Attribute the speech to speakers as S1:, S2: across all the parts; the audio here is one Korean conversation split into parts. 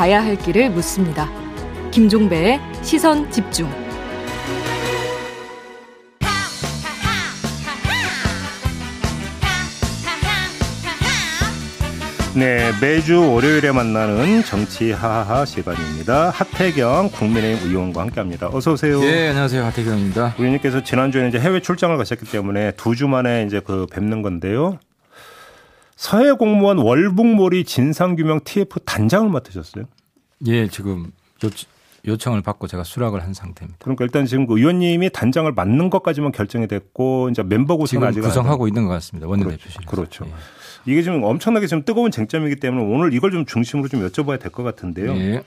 S1: 가야 할 길을 묻습니다. 김종배의 시선 집중.
S2: 네, 매주 월요일에 만나는 정치 하하하 시간입니다. 하태경 국민의힘 의원과 함께합니다. 어서 오세요.
S3: 예, 안녕하세요. 하태경입니다.
S2: 의원님께서 지난주에 이제 해외 출장을 가셨기 때문에 두 주 만에 이제 그 뵙는 건데요. 서해 공무원 월북몰이 진상규명 TF 단장을 맡으셨어요.
S3: 예, 지금 요 청을 받고 제가 수락을 한 상태입니다.
S2: 그러니까 일단 지금 그 의원님이 단장을 맡는 것까지만 결정이 됐고 이제 멤버 구성 아직
S3: 구성하고 있는 것 같습니다. 원내대표실.
S2: 그렇죠. 그렇죠. 예. 이게 지금 엄청나게 지금 뜨거운 쟁점이기 때문에 오늘 이걸 좀 중심으로 좀 여쭤봐야 될 것 같은데요. 예.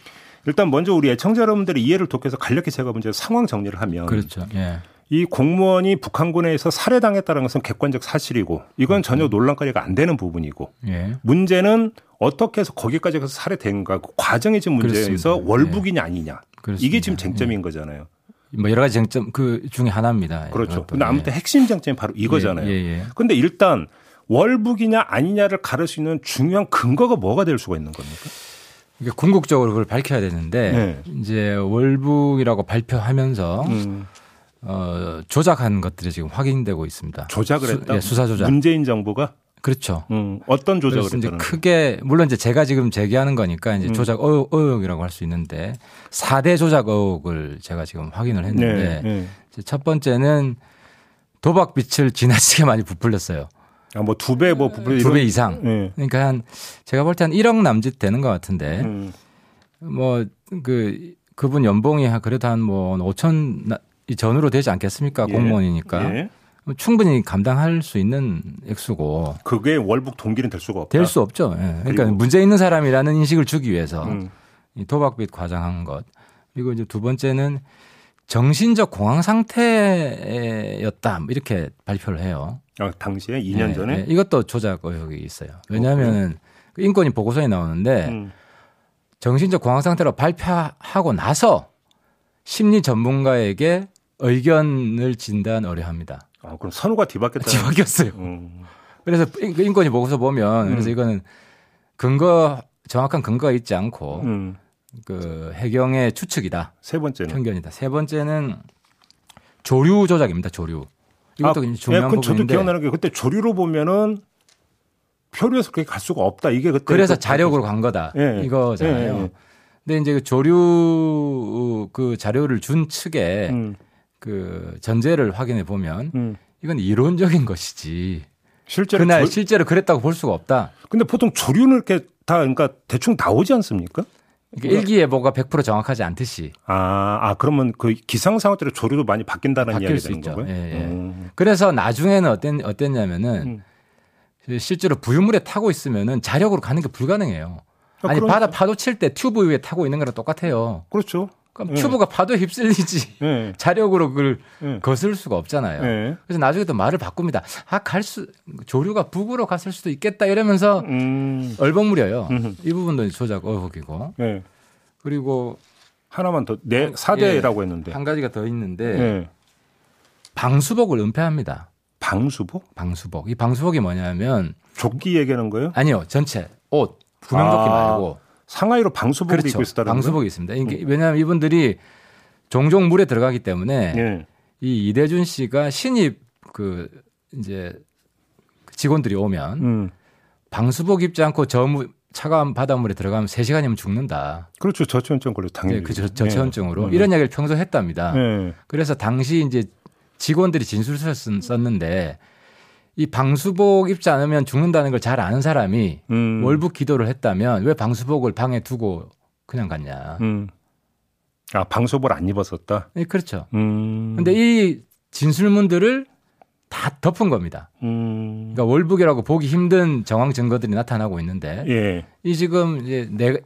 S2: 일단 먼저 우리 애청자 여러분들의 이해를 돕기 위해서 간략히 제가 먼저 상황 정리를 하면
S3: 그렇죠. 예.
S2: 이 공무원이 북한군에서 살해당했다는 것은 객관적 사실이고 이건 음. 전혀 논란거리가 안 되는 부분이고 예. 문제는 어떻게 해서 거기까지 가서 살해된가 그 과정이 지금 문제에서 그렇습니다. 월북이냐 아니냐 그렇습니다. 이게 지금 쟁점인 예. 거잖아요.
S3: 뭐 여러 가지 쟁점 그 중에 하나입니다.
S2: 그렇죠. 근데 아무튼 예. 핵심 쟁점이 바로 이거잖아요. 예, 예, 근데 일단 월북이냐 아니냐를 가를 수 있는 중요한 근거가 뭐가 될 수가 있는 겁니까?
S3: 이게 궁극적으로 그걸 밝혀야 되는데 네. 이제 월북이라고 발표하면서 음. 어, 조작한 것들이 지금 확인되고 있습니다.
S2: 조작을 했다. 수, 예,
S3: 수사 조작.
S2: 문재인 정부가
S3: 그렇죠.
S2: 음, 어떤 조작을
S3: 이제 크게 물론 이제 제가 지금 제기하는 거니까 이제 음. 조작 의혹, 의혹이라고 할 수 있는데 4대 조작 의혹을 제가 지금 확인을 했는데 네, 네. 첫 번째는 도박 빛을 지나치게 많이 부풀렸어요.
S2: 아, 뭐 두 배, 뭐
S3: 부풀 두배 이상. 네. 그러니까 한 제가 볼 때 한 1억 남짓 되는 것 같은데 음. 뭐그 그분 연봉이 그래도 한 뭐 5천 전으로 되지 않겠습니까? 예. 공무원이니까. 예. 충분히 감당할 수 있는 액수고.
S2: 그게 월북 동기는 될 수가 없다.
S3: 될 수 없죠. 예. 그러니까 문제 있는 사람이라는 인식을 주기 위해서 음. 이 도박빚 과장한 것. 그리고 이제 두 번째는 정신적 공황 상태였다. 이렇게 발표를 해요.
S2: 아, 당시에 2년 네, 전에? 네.
S3: 이것도 조작 의혹이 있어요. 왜냐하면 그 인권위 보고서에 나오는데 음. 정신적 공황 상태로 발표하고 나서 심리 전문가에게 의견을 진단 의뢰합니다.
S2: 아, 그럼 선우가 뒤바뀌었다.
S3: 뒤바뀌었어요. 음. 그래서 인권위 보고서 보면 그래서 음. 이거는 근거 정확한 근거가 있지 않고 음. 그 해경의 추측이다.
S2: 세 번째는
S3: 편견이다. 세 번째는 조류 조작입니다. 조류. 이것도
S2: 아, 중요한 예, 부분인데. 저도 기억나는 게 그때 조류로 보면은 표류해서 그렇게 갈 수가 없다. 이게 그때
S3: 그래서 자력으로 간 거다. 예, 이거잖아요. 예, 예. 근데 이제 그 조류 그 자료를 준 측에 음. 그 전제를 확인해 보면 음. 이건 이론적인 것이지. 실제로 그날 조... 실제로 그랬다고 볼 수가 없다.
S2: 근데 보통 조류는 이렇게 다 그러니까 대충 나오지 않습니까?
S3: 그러니까 일기예보가 100% 정확하지 않듯이.
S2: 아, 아 그러면 그 기상 상황 따라 조류도 많이 바뀐다는 이야기 되는 거고요. 예, 예.
S3: 음. 그래서 나중에는 어땠, 어땠냐면은 음. 실제로 부유물에 타고 있으면은 자력으로 가는 게 불가능해요. 아, 아니 그러니까. 바다 파도 칠 때 튜브 위에 타고 있는 거랑 똑같아요.
S2: 그렇죠.
S3: 그럼 네. 튜브가 파도에 휩쓸리지 네. 자력으로 그걸 네. 거슬 수가 없잖아요. 네. 그래서 나중에 또 말을 바꿉니다. 아, 갈 수, 조류가 북으로 갔을 수도 있겠다 이러면서 음. 얼버무려요. 음흠. 이 부분도 조작 의혹이고. 네. 그리고
S2: 하나만 더, 네, 4대라고 예, 했는데.
S3: 한 가지가 더 있는데 네. 방수복을 은폐합니다.
S2: 방수복?
S3: 방수복. 이 방수복이 뭐냐면
S2: 조끼 얘기하는 거예요?
S3: 아니요. 전체 옷. 구명조끼 아. 말고
S2: 상하이로 방수복을
S3: 그렇죠.
S2: 입고 있었다는
S3: 방수복이 있습니다. 이게 음. 왜냐하면 이분들이 종종 물에 들어가기 때문에 네. 이 이대준 씨가 신입 그 이제 직원들이 오면 음. 방수복 입지 않고 저무 차가운 바닷물에 들어가면 3시간이면 죽는다.
S2: 그렇죠. 저체온증 걸려 당연히. 네,
S3: 그 저체온증으로 네. 이런 이야기를 평소 했답니다. 네. 그래서 당시 이제 직원들이 진술서를 썼는데 이 방수복 입지 않으면 죽는다는 걸 잘 아는 사람이 음. 월북 기도를 했다면 왜 방수복을 방에 두고 그냥 갔냐. 음.
S2: 아, 방수복을 안 입었었다?
S3: 네, 그렇죠. 음. 근데 이 진술문들을 다 덮은 겁니다. 음. 그러니까 월북이라고 보기 힘든 정황 증거들이 나타나고 있는데 예. 이 지금 이제 네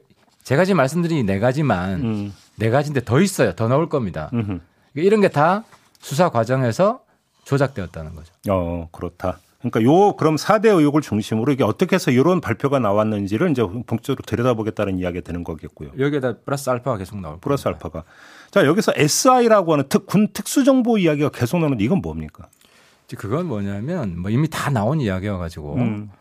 S3: 제가 지금 말씀드린 네 가지만 음. 네 가지인데 더 있어요. 더 나올 겁니다. 그러니까 이런 게 다 수사 과정에서 조작되었다는 거죠.
S2: 어, 그렇다. 그러니까 요 그럼 4대 의혹을 중심으로 이게 어떻게 해서 이런 발표가 나왔는지를 이제 본격적으로 들여다보겠다는 이야기가 되는 거겠고요.
S3: 여기에다 플러스 알파가 계속 나올
S2: 플러스 겁니다. 알파가. 자, 여기서 SI라고 하는 특, 군 특수 정보 이야기가 계속 나오는데 이건 뭡니까?
S3: 그건 뭐냐면 뭐 이미 다 나온 이야기여 가지고 음.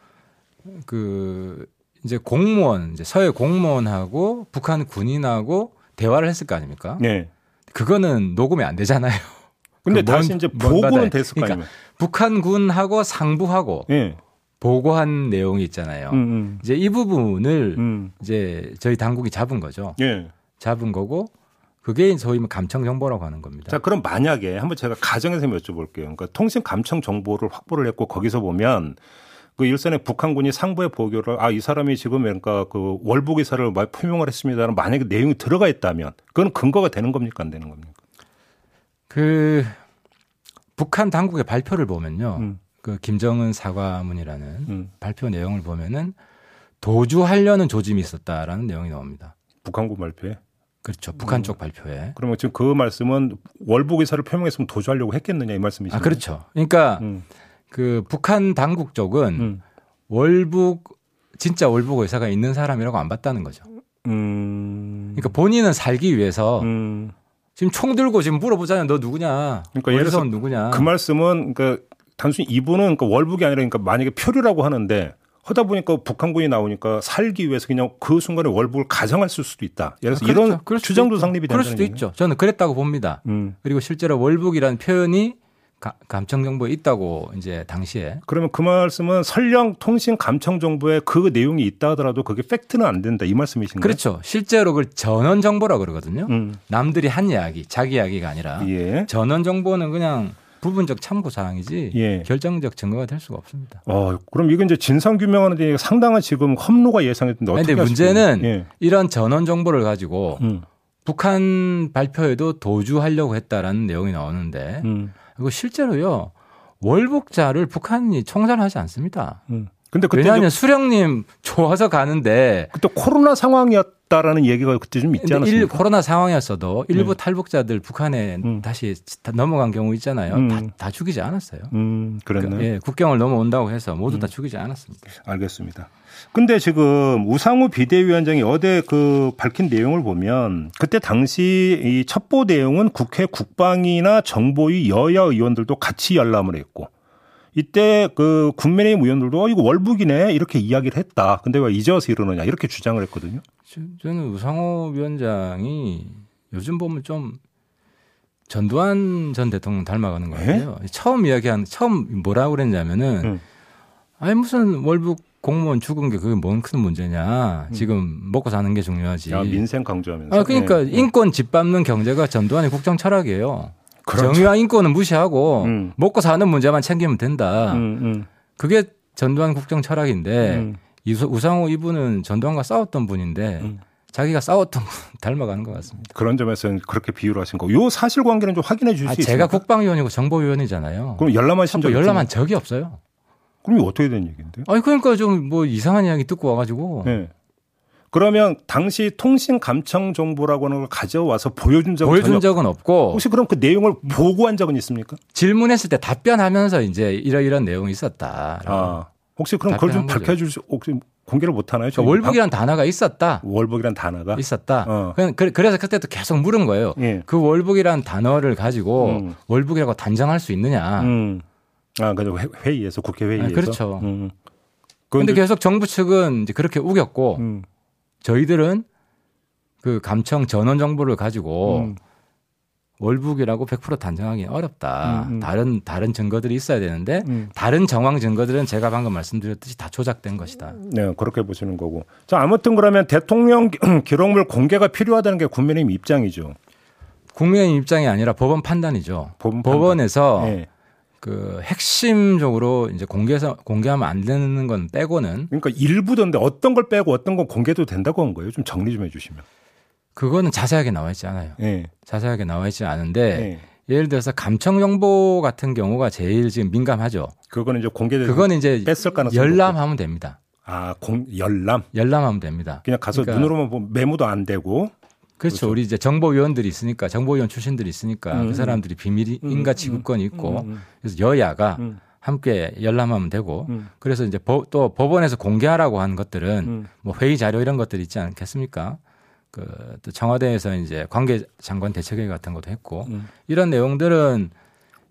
S3: 그 이제 공무원, 이제 서해 공무원하고 북한 군인하고 대화를 했을 거 아닙니까? 네. 그거는 녹음이 안 되잖아요.
S2: 근데 그 다시 먼, 이제 보고는 됐을 거 그러니까
S3: 북한군하고 상부하고 네. 보고한 내용이 있잖아요. 음, 음. 이제 이 부분을 음. 이제 저희 당국이 잡은 거죠. 네. 잡은 거고 그게 소위 감청 정보라고 하는 겁니다.
S2: 자, 그럼 만약에 한번 제가 가정에서 여쭤볼게요. 그러니까 통신 감청 정보를 확보를 했고 거기서 보면 그 일선의 북한군이 상부에 보고를 아 이 사람이 지금 그러니까 그 월북 의사를 표명을 했습니다는 만약에 내용이 들어가 있다면 그건 근거가 되는 겁니까 안 되는 겁니까?
S3: 그 북한 당국의 발표를 보면요. 음. 그 김정은 사과문이라는 음. 발표 내용을 보면은 도주하려는 조짐이 있었다라는 내용이 나옵니다.
S2: 북한군 발표에?
S3: 그렇죠. 북한 음. 쪽 발표에.
S2: 그러면 지금 그 말씀은 월북 의사를 표명했으면 도주하려고 했겠느냐 이 말씀이시죠?
S3: 아, 그렇죠. 그러니까 음. 그 북한 당국 쪽은 음. 월북 진짜 월북 의사가 있는 사람이라고 안 봤다는 거죠. 음. 그러니까 본인은 살기 위해서 음. 지금 총 들고 지금 물어보잖아요. 너 누구냐? 그러니까 예를 들어서 누구냐?
S2: 그 말씀은 그러니까 단순히 이분은 그러니까 월북이 아니라 그러니까 만약에 표류라고 하는데 하다 보니까 북한군이 나오니까 살기 위해서 그냥 그 순간에 월북을 가정할 수도 있다. 예를 들어서 아, 그렇죠. 이런 주장도 성립이
S3: 되는 그럴 수도 있죠. 저는 그랬다고 봅니다. 음. 그리고 실제로 월북이라는 표현이 감청 정보에 있다고 이제 당시에
S2: 그러면 그 말씀은 설령 통신 감청 정보에 그 내용이 있다 하더라도 그게 팩트는 안 된다 이 말씀이신가요?
S3: 그렇죠. 실제로 그걸 전원 정보라 그러거든요. 음. 남들이 한 이야기, 자기 이야기가 아니라 예. 전원 정보는 그냥 부분적 참고 사항이지 예. 결정적 증거가 될 수가 없습니다.
S2: 어, 그럼 이건 이제 진상 규명하는 데 상당한 지금 험로가 예상했는데 어떻게
S3: 근데 문제는 예. 이런 전원 정보를 가지고 음. 북한 발표에도 도주하려고 했다라는 내용이 나오는데 음. 이거 실제로요 월북자를 북한이 총살하지 않습니다. 음. 근데 그때 왜냐하면 수령님 좋아서 가는데
S2: 그때 코로나 상황이었다라는 얘기가 그때 좀 있지 않았습니까? 일,
S3: 코로나 상황이었어도 일부 네. 탈북자들 북한에 음. 다시 넘어간 경우 있잖아요. 음. 다, 다, 죽이지 않았어요. 음,
S2: 그랬네. 그,
S3: 예, 국경을 넘어온다고 해서 모두 다 음. 죽이지 않았습니다.
S2: 알겠습니다. 근데 지금 우상우 비대위원장이 어제 그 밝힌 내용을 보면 그때 당시 이 첩보 내용은 국회 국방이나 정보위 여야 의원들도 같이 열람을 했고 이때 그 국민의힘 의원들도 어, 이거 월북이네 이렇게 이야기를 했다. 근데 왜 이제 와서 이러느냐 이렇게 주장을 했거든요.
S3: 저는 우상호 위원장이 요즘 보면 좀 전두환 전 대통령 닮아가는 거 같아요. 네? 처음 이야기한 처음 뭐라고 그랬냐면은 음. 아니 무슨 월북 공무원 죽은 게 그게 뭔 큰 문제냐. 음. 지금 먹고 사는 게 중요하지.
S2: 야, 민생 강조하면서.
S3: 아, 그러니까 네. 인권 짓밟는 경제가 전두환의 국정 철학이에요. 그렇죠. 정의와 인권은 무시하고 음. 먹고 사는 문제만 챙기면 된다. 음, 음. 그게 전두환 국정 철학인데 음. 우상호 이분은 전두환과 싸웠던 분인데 음. 자기가 싸웠던 분 닮아가는 것 같습니다.
S2: 그런 점에서는 그렇게 비유를 하신 거. 요 사실관계는 좀 확인해 주실 아, 수 있습니까?
S3: 제가 국방위원이고 정보위원이잖아요.
S2: 그럼 열람하신 적
S3: 열람한 적이 없어요.
S2: 그럼 어떻게 된 얘기인데요?
S3: 아니 그러니까 좀 뭐 이상한 이야기 듣고 와가지고 네.
S2: 그러면 당시 통신 감청 정보라고 하는 걸 가져와서 보여준 적은
S3: 보여준 적은 없고
S2: 혹시 그럼 그 내용을 보고한 적은 있습니까?
S3: 질문했을 때 답변하면서 이제 이러이런 내용이 있었다. 아,
S2: 혹시 그럼 그걸 좀 밝혀줄 수 혹시 공개를 못 하나요?
S3: 그러니까 월북이란 단어가 있었다.
S2: 월북이란 단어가
S3: 있었다. 어. 그래서 그때도 계속 물은 거예요. 예. 그 월북이란 단어를 가지고 음. 월북이라고 단정할 수 있느냐. 음.
S2: 아, 그죠 회의에서 국회 회의에서. 아,
S3: 그렇죠. 음. 그런데 계속 정부 측은 이제 그렇게 우겼고 음. 저희들은 그 감청 전원 정보를 가지고 음. 월북이라고 100% 단정하기 어렵다. 음, 음. 다른 다른 증거들이 있어야 되는데 음. 다른 정황 증거들은 제가 방금 말씀드렸듯이 다 조작된 것이다.
S2: 네, 그렇게 보시는 거고. 자, 아무튼 그러면 대통령 기록물 공개가 필요하다는 게 국민의힘 입장이죠.
S3: 국민의힘 입장이 아니라 법원 판단이죠. 법원 판단. 에서 네. 그 핵심적으로 이제 공개해서 공개하면 안 되는 건 빼고는
S2: 그러니까 일부던데 어떤 걸 빼고 어떤 건 공개도 된다고 한 거예요. 좀 정리 좀 해주시면.
S3: 그거는 자세하게 나와 있지 않아요. 네. 자세하게 나와 있지 않은데 네. 예를 들어서 감청 정보 같은 경우가 제일 지금 민감하죠.
S2: 그거는 이제 공개돼.
S3: 그거는 이제 뺐을 가능성 열람하면 됩니다.
S2: 아, 공, 열람?
S3: 열람하면 됩니다.
S2: 그냥 가서 그러니까 눈으로만 보면 메모도 안 되고
S3: 그렇죠. 그렇죠. 우리 이제 정보위원들이 있으니까 정보위원 출신들이 있으니까 그 음. 그 사람들이 비밀인가 음, 음, 지구권이 있고 음. 그래서 여야가 함께 열람하면 되고 그래서 이제 법, 또 법원에서 공개하라고 한 것들은 뭐 회의 자료 이런 것들이 있지 않겠습니까? 그 또 청와대에서 이제 관계 장관 대책회의 같은 것도 했고 이런 내용들은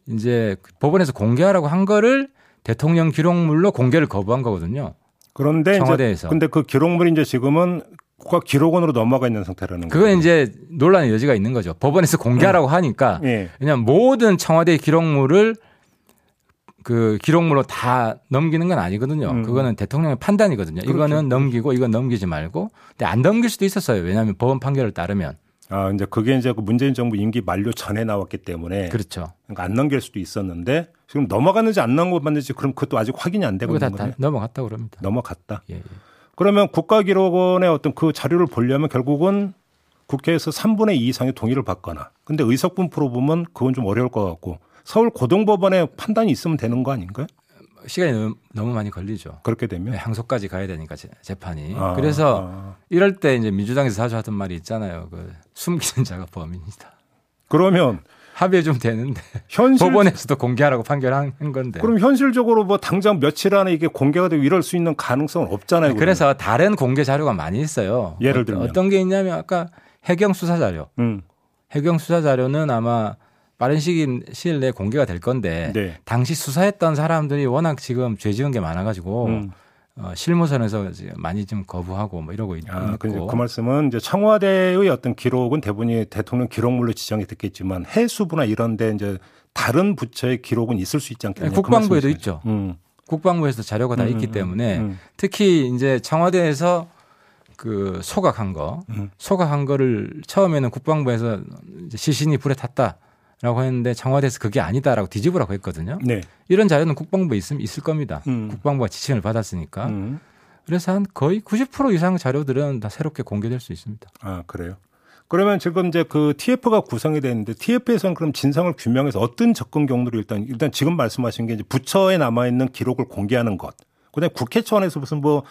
S3: 이제 법원에서 공개하라고 한 거를 대통령 기록물로 공개를 거부한 거거든요.
S2: 그런데 청와대에서. 이제 근데 그 기록물이 이제 지금은 국가 기록원으로 넘어가 있는 상태라는
S3: 거예요. 그건 이제 논란의 여지가 있는 거죠. 법원에서 공개하라고 음. 하니까 예. 왜냐하면 모든 청와대 기록물을 그 기록물로 다 넘기는 건 아니거든요. 음. 그거는 대통령의 판단이거든요. 그렇죠. 이거는 넘기고 이건 넘기지 말고. 근데 안 넘길 수도 있었어요. 왜냐하면 법원 판결을 따르면.
S2: 아, 이제 그게 이제 그 문재인 정부 임기 만료 전에 나왔기 때문에.
S3: 그렇죠.
S2: 그러니까 안 넘길 수도 있었는데 지금 넘어갔는지 안 넘어갔는지 그럼 그것도 아직 확인이 안 되고 있는 거예요.
S3: 넘어갔다 그럽니다.
S2: 넘어갔다. 예, 예. 그러면 국가기록원의 어떤 그 자료를 보려면 결국은 국회에서 3분의 2 이상의 동의를 받거나 근데 의석분포로 보면 그건 좀 어려울 것 같고 서울 고등법원의 판단이 있으면 되는 거 아닌가요?
S3: 시간이 너무, 너무 많이 걸리죠.
S2: 그렇게 되면 네,
S3: 항소까지 가야 되니까 재판이. 아, 그래서 아. 이럴 때 이제 민주당에서 자주 하던 말이 있잖아요. 그 숨기는 자가 범인이다.
S2: 그러면
S3: 합의 좀 되는데 현실... 법원에서도 공개하라고 판결한 건데.
S2: 그럼 현실적으로 뭐 당장 며칠 안에 이게 공개가 되고 이럴 수 있는 가능성은 없잖아요.
S3: 네, 그래서 다른 공개 자료가 많이 있어요.
S2: 예를 들면
S3: 어떤 게 있냐면 아까 해경 수사 자료. 음. 해경 수사 자료는 아마 빠른 시기 시일 내에 공개가 될 건데 네. 당시 수사했던 사람들이 워낙 지금 죄 지은 게 많아가지고 음. 어, 실무선에서 많이 좀 거부하고 뭐 이러고 아, 있고.
S2: 그 말씀은 이제 청와대의 어떤 기록은 대부분이 대통령 기록물로 지정이 됐겠지만 해수부나 이런데 이제 다른 부처의 기록은 있을 수 있지 않겠냐. 네,
S3: 국방부에도 그 있죠. 음. 국방부에서 자료가 다 음, 있기 음, 때문에 음. 특히 이제 청와대에서 그 소각한 거, 음. 소각한 거를 처음에는 국방부에서 시신이 불에 탔다. 라고 했는데 청와대에서 그게 아니다라고 뒤집으라고 했거든요. 네. 이런 자료는 국방부에 있으면 있을 겁니다. 음. 국방부가 지침을 받았으니까. 음. 그래서 한 거의 90% 이상 자료들은 다 새롭게 공개될 수 있습니다.
S2: 아, 그래요? 그러면 지금 이제 그 TF가 구성이 되는데 TF에서는 그럼 진상을 규명해서 어떤 접근 경로로 일단 일단 지금 말씀하신 게 이제 부처에 남아 있는 기록을 공개하는 것. 그다음에 국회 차원에서 무슨 뭐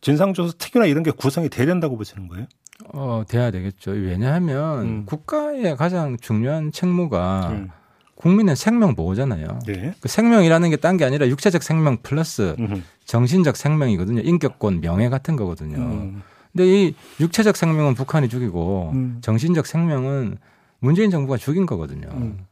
S2: 진상조사 특유나 이런 게 구성이 돼야 된다고 보시는 거예요?
S3: 어, 돼야 되겠죠. 왜냐하면 음. 국가의 가장 중요한 책무가 음. 국민의 생명 보호잖아요. 네. 그 생명이라는 게 딴 게 아니라 육체적 생명 플러스 음흠. 정신적 생명이거든요. 인격권, 명예 같은 거거든요. 음. 근데 이 육체적 생명은 북한이 죽이고 음. 정신적 생명은 문재인 정부가 죽인 거거든요. 음.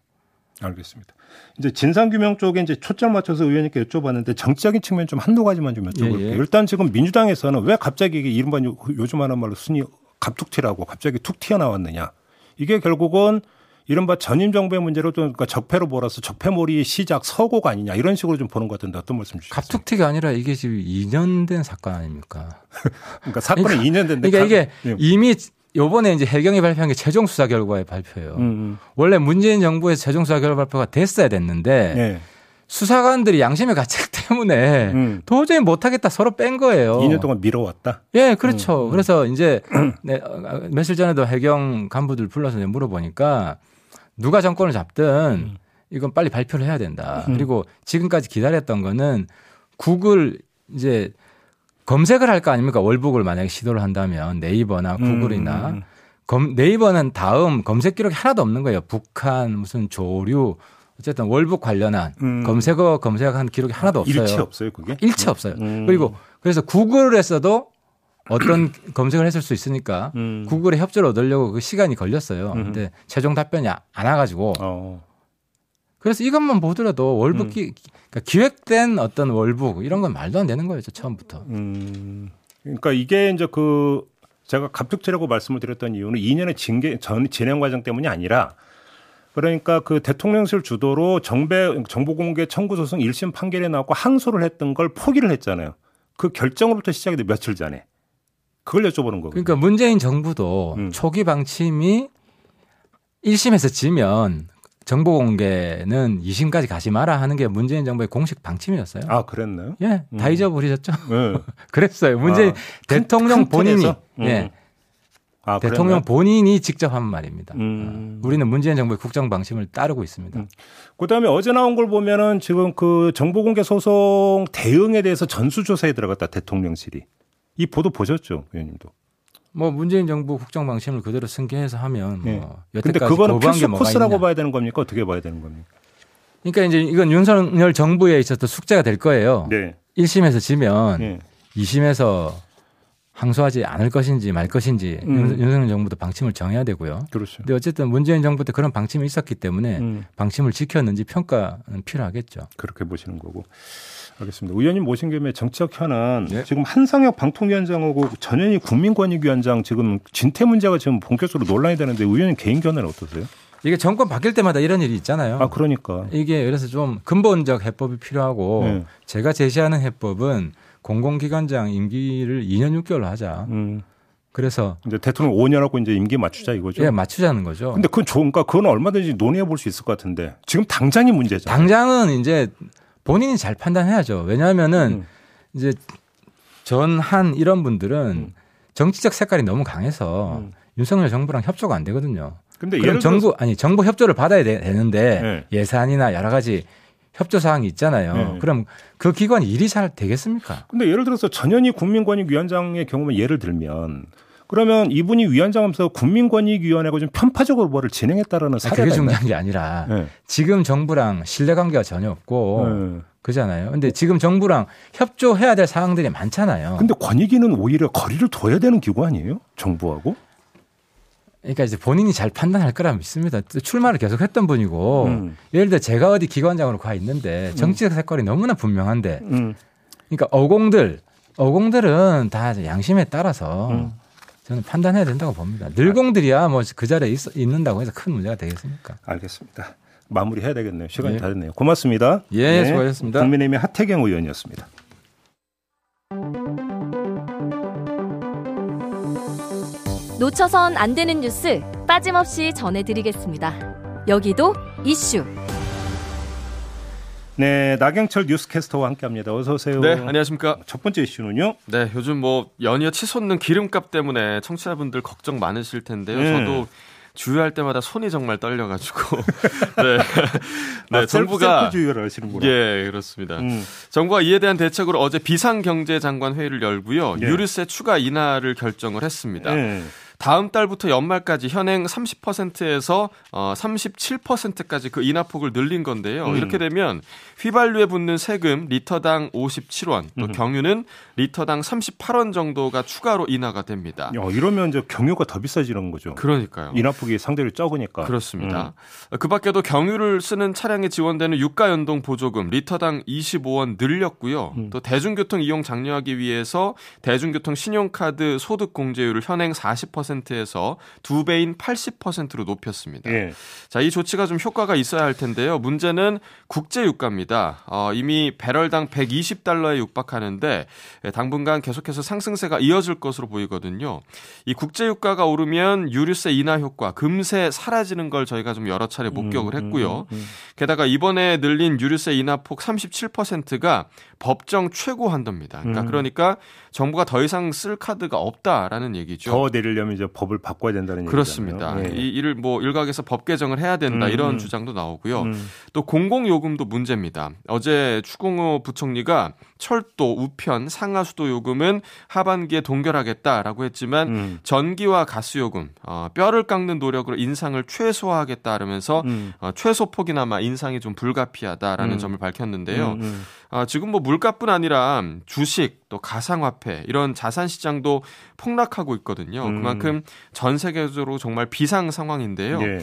S2: 알겠습니다. 이제 진상규명 쪽에 이제 초점 맞춰서 의원님께 여쭤봤는데 정치적인 측면 좀 한두 가지만 좀 여쭤볼게요. 예, 예. 일단 지금 민주당에서는 왜 갑자기 이게 이른바 요즘 하는 말로 순위 갑툭튀라고 갑자기 툭 튀어나왔느냐. 이게 결국은 이른바 전임 정부의 문제로 좀 그러니까 적폐로 몰아서 적폐몰이 시작 서고가 아니냐 이런 식으로 좀 보는 것 같은데 어떤 말씀 주시겠어요?
S3: 갑툭튀가 아니라 이게 지금 2년 된 사건 아닙니까?
S2: 그러니까 사건이 그러니까, 2년 된데
S3: 그러니까 이게 예. 이미 요번에 이제 해경이 발표한 게 최종 수사 결과의 발표예요. 음, 음. 원래 문재인 정부의 최종 수사 결과 발표가 됐어야 됐는데 네. 수사관들이 양심의 가책 때문에 음. 도저히 못하겠다 서로 뺀 거예요.
S2: 2년 동안 미뤄왔다?
S3: 예, 그렇죠. 음. 그래서 이제 네, 며칠 전에도 해경 간부들 불러서 물어보니까 누가 정권을 잡든 음. 이건 빨리 발표를 해야 된다. 음. 그리고 지금까지 기다렸던 거는 국을 이제 검색을 할 거 아닙니까? 월북을 만약에 시도를 한다면 네이버나 음, 구글이나 음. 검, 네이버는 다음 검색 기록이 하나도 없는 거예요. 북한 무슨 조류 어쨌든 월북 관련한 음. 검색어 검색한 기록이 하나도 없어요.
S2: 일체 없어요, 그게?
S3: 일체 없어요. 음. 그리고 그래서 구글에서도 어떤 검색을 했을 수 있으니까 음. 구글의 협조를 얻으려고 그 시간이 걸렸어요. 음. 근데 최종 답변이 안 와가지고 어. 그래서 이것만 보더라도 월북 기, 음. 그러니까 기획된 어떤 월북 이런 건 말도 안 되는 거예요, 처음부터. 음.
S2: 그러니까 이게 이제 그 제가 갑툭튀라고 말씀을 드렸던 이유는 2년의 징계 전 진행 과정 때문이 아니라 그러니까 그 대통령실 주도로 정배 정보 공개 청구 소송 1심 판결에 나왔고 항소를 했던 걸 포기를 했잖아요. 그 결정으로부터 시작이 돼 며칠 전에. 그걸 여쭤보는 거거든요.
S3: 그러니까 문재인 정부도 음. 초기 방침이 1심에서 지면 정보 공개는 2심까지 가지 마라 하는 게 문재인 정부의 공식 방침이었어요.
S2: 아, 그랬나요?
S3: 예, 다 음. 잊어버리셨죠? 네. 그랬어요. 문재인 아, 대통령 큰, 큰 본인이 음. 예. 아, 대통령 그랬나 본인이 직접 한 말입니다. 음. 어, 우리는 문재인 정부의 국정 방침을 따르고 있습니다. 음.
S2: 그다음에 어제 나온 걸 보면은 지금 그 정보공개 소송 대응에 대해서 전수조사에 들어갔다 대통령실이 이 보도 보셨죠, 의원님도?
S3: 뭐 문재인 정부 국정 방침을 그대로 승계해서 하면 뭐 네.
S2: 여태까지 그거는 필수 코스라고 봐야 되는 겁니까? 어떻게 봐야 되는 겁니까?
S3: 그러니까 이제 이건 윤석열 정부에 있어서 숙제가 될 거예요. 네. 1심에서 지면 네. 2심에서 항소하지 않을 것인지 말 것인지 음. 윤석열 정부도 방침을 정해야 되고요.
S2: 그렇죠.
S3: 근데 어쨌든 문재인 정부 때 그런 방침이 있었기 때문에 음. 방침을 지켰는지 평가는 필요하겠죠.
S2: 그렇게 보시는 거고. 알겠습니다. 의원님 모신 김에 정치적 현안 네. 지금 한상혁 방통위원장하고 전현희 국민권익위원장 지금 진퇴 문제가 지금 본격적으로 논란이 되는데 의원님 개인 견해는 어떠세요?
S3: 이게 정권 바뀔 때마다 이런 일이 있잖아요.
S2: 아 그러니까
S3: 이게 그래서 좀 근본적 해법이 필요하고 네. 제가 제시하는 해법은 공공기관장 임기를 2년 6개월로 하자. 음. 그래서
S2: 이제 대통령 5년하고 이제 임기 맞추자 이거죠.
S3: 예, 맞추자는 거죠.
S2: 근데 그건 좋은가? 그건 얼마든지 논의해 볼 수 있을 것 같은데 지금 당장이 문제죠.
S3: 당장은 이제 본인이 잘 판단해야죠. 왜냐하면은 음. 이제 전한 이런 분들은 음. 정치적 색깔이 너무 강해서 음. 윤석열 정부랑 협조가 안 되거든요. 근데 그럼 정부 아니 정부 협조를 받아야 되, 는데 네. 예산이나 여러 가지 협조 사항이 있잖아요. 네. 그럼 그 기관 일이 잘 되겠습니까?
S2: 근데 예를 들어서 전현희 국민권익위원장의 경우만 예를 들면 그러면 이분이 위원장하면서 국민권익위원회가 좀 편파적으로 뭐를 진행했다라는 사례가
S3: 그게 중요한 게 아니라 네. 지금 정부랑 신뢰관계가 전혀 없고 네. 그잖아요. 근데 지금 정부랑 협조해야 될 사항들이 많잖아요.
S2: 근데 권익위는 오히려 거리를 둬야 되는 기구 아니에요? 정부하고?
S3: 그러니까 이제 본인이 잘 판단할 거라 믿습니다. 출마를 계속 했던 분이고 음. 예를 들어 제가 어디 기관장으로 가 있는데 정치적 색깔이 너무나 분명한데 음. 그러니까 어공들 어공들은 다 양심에 따라서 음. 저는 판단해야 된다고 봅니다. 늘공들이야 뭐 그 자리에 있, 있는다고 해서 큰 문제가 되겠습니까?
S2: 알겠습니다. 마무리해야 되겠네요. 시간이 예. 다 됐네요. 고맙습니다.
S3: 예, 네. 수고하셨습니다.
S2: 국민의힘의 하태경 의원이었습니다.
S4: 놓쳐선 안 되는 뉴스 빠짐없이 전해드리겠습니다. 여기도 이슈.
S2: 네, 나경철 뉴스캐스터와 함께합니다. 어서 오세요.
S5: 네, 안녕하십니까.
S2: 첫 번째 이슈는요.
S5: 네, 요즘 뭐 연이어 치솟는 기름값 때문에 청취자분들 걱정 많으실 텐데요. 네. 저도 주유할 때마다 손이 정말 떨려가지고 네,
S2: 네 아, 정부가 주유를 하시는구나.
S5: 예, 그렇습니다. 음. 정부가 이에 대한 대책으로 어제 비상경제장관 회의를 열고요, 네. 유류세 추가 인하를 결정을 했습니다. 네. 다음 달부터 연말까지 현행 30%에서 어 37%까지 그 인하폭을 늘린 건데요. 음. 이렇게 되면 휘발유에 붙는 세금 리터당 57원, 또 음. 경유는 리터당 38원 정도가 추가로 인하가 됩니다.
S2: 야, 이러면 이제 경유가 더 비싸지는 거죠.
S5: 그러니까요.
S2: 인하폭이 상대로 적으니까.
S5: 그렇습니다. 음. 그 밖에도 경유를 쓰는 차량에 지원되는 유가 연동 보조금 리터당 25원 늘렸고요. 음. 또 대중교통 이용 장려하기 위해서 대중교통 신용카드 소득 공제율을 현행 40% 에서 두 배인 80%로 높였습니다. 예. 자, 이 조치가 좀 효과가 있어야 할 텐데요. 문제는 국제 유가입니다. 어, 이미 배럴당 120달러에 육박하는데 예, 당분간 계속해서 상승세가 이어질 것으로 보이거든요. 이 국제 유가가 오르면 유류세 인하 효과 금세 사라지는 걸 저희가 좀 여러 차례 목격을 음, 음, 했고요. 음, 게다가 이번에 늘린 유류세 인하 폭 37%가 법정 최고 한도입니다. 그러니까 음. 그러니까 정부가 더 이상 쓸 카드가 없다라는 얘기죠.
S2: 더 내리려면 이제 법을 바꿔야 된다는
S5: 그렇습니다.
S2: 얘기잖아요.
S5: 네. 이 일을 뭐 일각에서 법 개정을 해야 된다 음. 이런 주장도 나오고요. 음. 또 공공 요금도 문제입니다. 어제 추공호 부총리가 철도, 우편, 상하수도 요금은 하반기에 동결하겠다라고 했지만 음. 전기와 가스 요금 어, 뼈를 깎는 노력으로 인상을 최소화하겠다라면서 음. 어, 최소 폭이나마 인상이 좀 불가피하다라는 음. 점을 밝혔는데요. 음, 음. 아, 지금 뭐 물가뿐 아니라 주식 또 가상화폐 이런 자산 시장도 폭락하고 있거든요. 음. 그만큼 전 세계적으로 정말 비상 상황인데요. 예.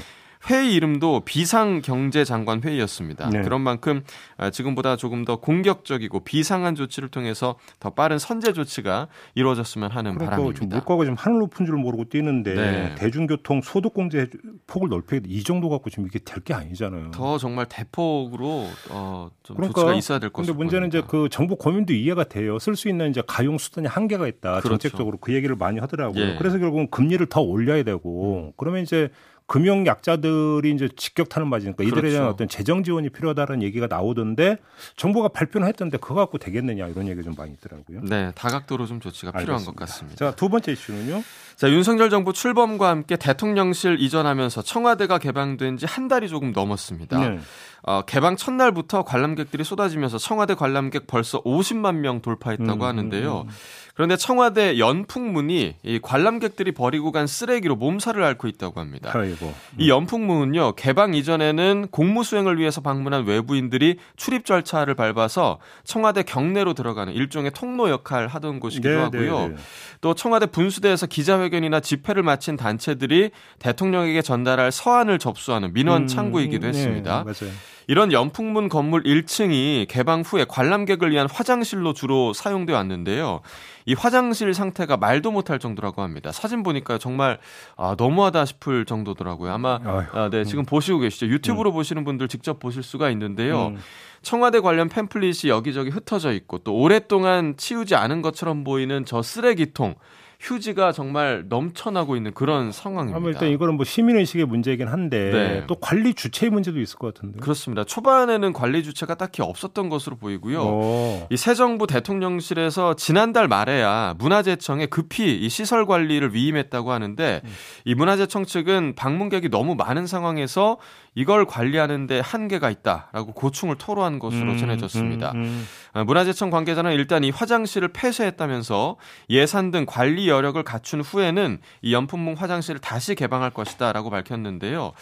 S5: 회의 이름도 비상경제장관 회의였습니다. 네. 그런 만큼 아, 지금보다 조금 더 공격적이고 비상한 조치를 통해서 더 빠른 선제 조치가 이루어졌으면 하는 그러니까 바람입니다.
S2: 물가가 지금 하늘 높은 줄 모르고 뛰는데 네. 대중교통 소득공제 폭을 넓히게 이 정도 갖고 지금 이게 될 게 아니잖아요.
S5: 더 정말 대폭으로 어, 좀 그러니까, 조치가 있어야 될 것같습니다
S2: 근데 문제는 이제 그 정부 고민도 이해가 돼요. 쓸 수 있는 이제 가용 수단이 한계가 있다. 그렇죠. 정책적으로 그 얘기를 많이 하더라고요. 예. 그래서 결국은 금리를 더 올려야 되고 음. 그러면 이제 금융 약자들이 이제 직격탄을 맞으니까 이들에 그렇죠. 대한 어떤 재정 지원이 필요하다는 얘기가 나오던데 정부가 발표는 했던데 그거 갖고 되겠느냐 이런 얘기 좀 많이 있더라고요.
S5: 네, 다각도로 좀 조치가 알겠습니다. 필요한 것 같습니다.
S2: 자, 두 번째 이슈는요.
S5: 자, 윤석열 정부 출범과 함께 대통령실 이전하면서 청와대가 개방된 지 한 달이 조금 넘었습니다. 네. 어, 개방 첫날부터 관람객들이 쏟아지면서 청와대 관람객 벌써 50만 명 돌파했다고 음, 하는데요. 음, 음. 그런데 청와대 연풍문이 이 관람객들이 버리고 간 쓰레기로 몸살을 앓고 있다고 합니다. 아이고. 이 연풍문은요 개방 이전에는 공무 수행을 위해서 방문한 외부인들이 출입 절차를 밟아서 청와대 경내로 들어가는 일종의 통로 역할 하던 곳이기도 네, 네 하고요. 네, 네. 또 청와대 분수대에서 기자회견이나 집회를 마친 단체들이 대통령에게 전달할 서한을 접수하는 민원 음, 창구이기도 음, 했습니다. 네, 맞아요. 이런 연풍문 건물 1층이 개방 후에 관람객을 위한 화장실로 주로 사용돼 왔는데요. 이 화장실 상태가 말도 못할 정도라고 합니다. 사진 보니까 정말 아, 너무하다 싶을 정도더라고요. 아마 아, 네, 지금 음. 보시고 계시죠. 유튜브로 음. 보시는 분들 직접 보실 수가 있는데요. 음. 청와대 관련 팸플릿이 여기저기 흩어져 있고 또 오랫동안 치우지 않은 것처럼 보이는 저 쓰레기통 휴지가 정말 넘쳐나고 있는 그런 상황입니다.
S2: 일단 이거는 뭐 시민의식의 문제이긴 한데 네. 또 관리 주체의 문제도 있을 것 같은데.
S5: 그렇습니다. 초반에는 관리 주체가 딱히 없었던 것으로 보이고요. 오. 이새 정부 대통령실에서 지난달 말에야 문화재청에 급히 이 시설 관리를 위임했다고 하는데 음. 이 문화재청 측은 방문객이 너무 많은 상황에서 이걸 관리하는데 한계가 있다라고 고충을 토로한 것으로 음, 전해졌습니다. 음, 음. 아, 문화재청 관계자는 일단 이 화장실을 폐쇄했다면서 예산 등 관리 여력을 갖춘 후에는 이 연품문 화장실을 다시 개방할 것이다라고 밝혔는데요.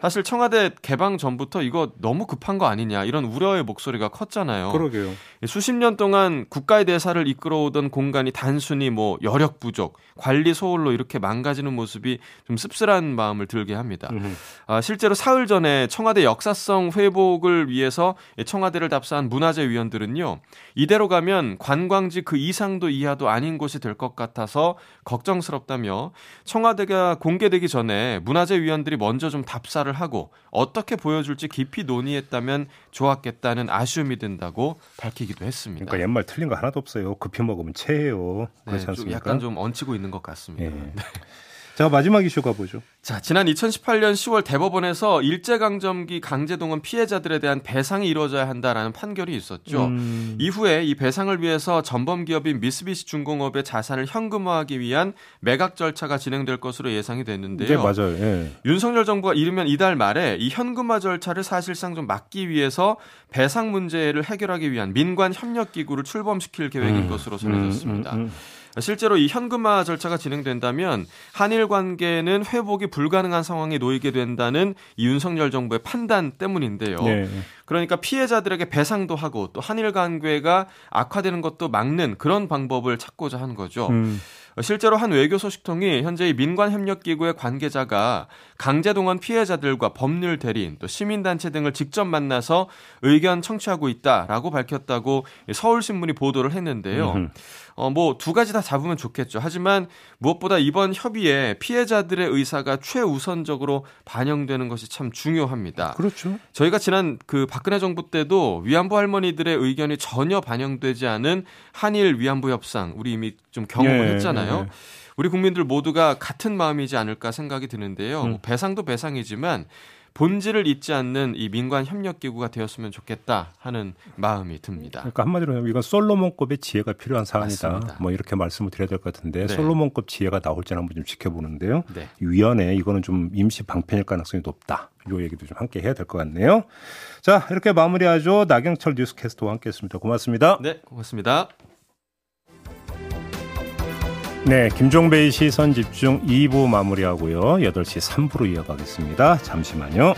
S5: 사실 청와대 개방 전부터 이거 너무 급한 거 아니냐 이런 우려의 목소리가 컸잖아요.
S2: 그러게요.
S5: 수십 년 동안 국가의 대사를 이끌어오던 공간이 단순히 뭐 여력 부족, 관리 소홀로 이렇게 망가지는 모습이 좀 씁쓸한 마음을 들게 합니다. 아, 실제로 사흘 전에 청와대 역사성 회복을 위해서 청와대를 답사한 문화재 위원들은요. 이대로 가면 관광지 그 이상도 이하도 아닌 곳이 될 것 같아서 걱정스럽다며 청와대가 공개되기 전에 문화재 위원들이 먼저 좀 답사를 하고 어떻게 보여줄지 깊이 논의했다면 좋았겠다는 아쉬움이 든다고 밝히기도 했습니다.
S2: 그러니까 옛말 틀린 거 하나도 없어요. 급히 먹으면 체해요.
S5: 네, 그렇지 않습니까? 약간 좀 얹히고 있는 것 같습니다. 예. 네.
S2: 자, 마지막 이슈 가보죠.
S5: 자, 지난 2018년 10월 대법원에서 일제강점기 강제동원 피해자들에 대한 배상이 이루어져야 한다라는 판결이 있었죠. 음. 이후에 이 배상을 위해서 전범 기업인 미쓰비시 중공업의 자산을 현금화하기 위한 매각 절차가 진행될 것으로 예상이 됐는데요.
S2: 네, 맞아요. 예.
S5: 윤석열 정부가 이르면 이달 말에 이 현금화 절차를 사실상 좀 막기 위해서 배상 문제를 해결하기 위한 민관 협력 기구를 출범시킬 계획인 음. 것으로 전해졌습니다. 음, 음, 음. 실제로 이 현금화 절차가 진행된다면 한일 관계는 회복이 불가능한 상황에 놓이게 된다는 이 윤석열 정부의 판단 때문인데요. 네. 그러니까 피해자들에게 배상도 하고 또 한일 관계가 악화되는 것도 막는 그런 방법을 찾고자 한 거죠. 음. 실제로 한 외교 소식통이 현재 민관 협력 기구의 관계자가 강제동원 피해자들과 법률 대리인 또 시민단체 등을 직접 만나서 의견 청취하고 있다라고 밝혔다고 서울신문이 보도를 했는데요. 어, 뭐 두 가지 다 잡으면 좋겠죠. 하지만 무엇보다 이번 협의에 피해자들의 의사가 최우선적으로 반영되는 것이 참 중요합니다.
S2: 그렇죠.
S5: 저희가 지난 그 박근혜 정부 때도 위안부 할머니들의 의견이 전혀 반영되지 않은 한일 위안부 협상 우리 이미 좀 경험을 예, 했잖아요. 예. 우리 국민들 모두가 같은 마음이지 않을까 생각이 드는데요. 음. 뭐 배상도 배상이지만 본질을 잊지 않는 이 민관 협력 기구가 되었으면 좋겠다 하는 마음이 듭니다.
S2: 그러니까 한마디로 이건 솔로몬급의 지혜가 필요한 사안이다. 맞습니다. 뭐 이렇게 말씀을 드려야 될 것 같은데 네. 솔로몬급 지혜가 나올지는 한번 좀 지켜보는데요. 네. 위원회 이거는 좀 임시 방편일 가능성이 높다. 요 얘기도 좀 함께 해야 될 것 같네요. 자 이렇게 마무리하죠. 나경철 뉴스캐스터와 함께했습니다. 고맙습니다.
S5: 네, 고맙습니다.
S2: 네, 김종배의 시선 집중 2부 마무리하고요. 8시 3부로 이어가겠습니다. 잠시만요.